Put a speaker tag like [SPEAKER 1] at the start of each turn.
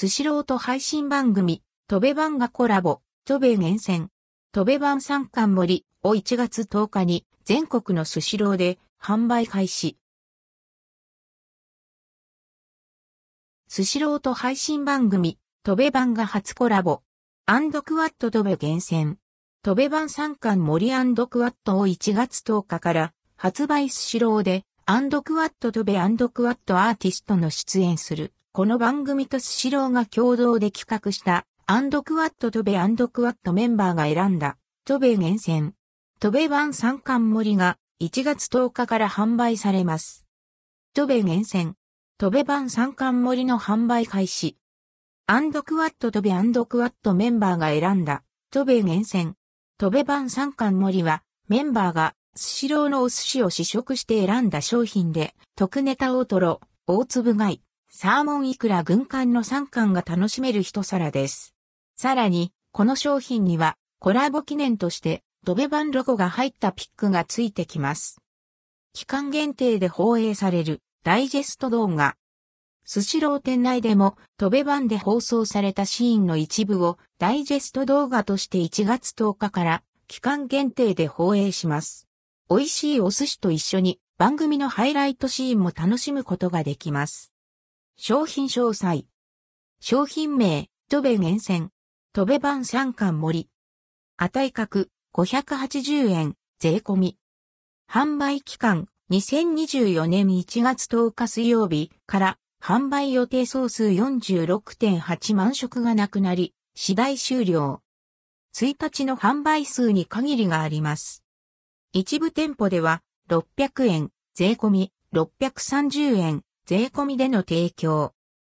[SPEAKER 1] スシローと配信番組、とべばんがコラボ、 TOBE厳選。とべばん3貫盛りを1月10日に全国のスシローで販売開始。スシローと配信番組、とべばんが初コラボ。 and quot TOBE厳選。とべばん3貫盛り and quot を1月10日から発売スシローで and quot TOBE and quot アーティストの出演する。この番組とスシローが共同で企画した and quot TOBE and quot メンバーが選んだトベ厳選。トベ版三冠森が1月10日から販売されます。トベ厳選。トベ版三冠森の販売開始。アンドクワットトベアンドクワットメンバーが選んだトベ厳選。トベ版三冠森はメンバーがスシローのお寿司を試食して選んだ商品で、特ネタ大トロ、大粒貝、サーモンイクラ軍艦の3貫が楽しめる一皿です。さらに、この商品には、コラボ記念として、ドベ版ロゴが入ったピックがついてきます。期間限定で放映されるダイジェスト動画。スシロー店内でも、トベ版で放送されたシーンの一部をダイジェスト動画として1月10日から期間限定で放映します。美味しいお寿司と一緒に番組のハイライトシーンも楽しむことができます。商品詳細。商品名、トベ厳選。トベ版三巻盛り。値格、580円、税込み。販売期間、2024年1月10日水曜日から販売予定総数46.8万食がなくなり、次第終了。1日の販売数に限りがあります。一部店舗では600円、税込み630円、税込みでの提供。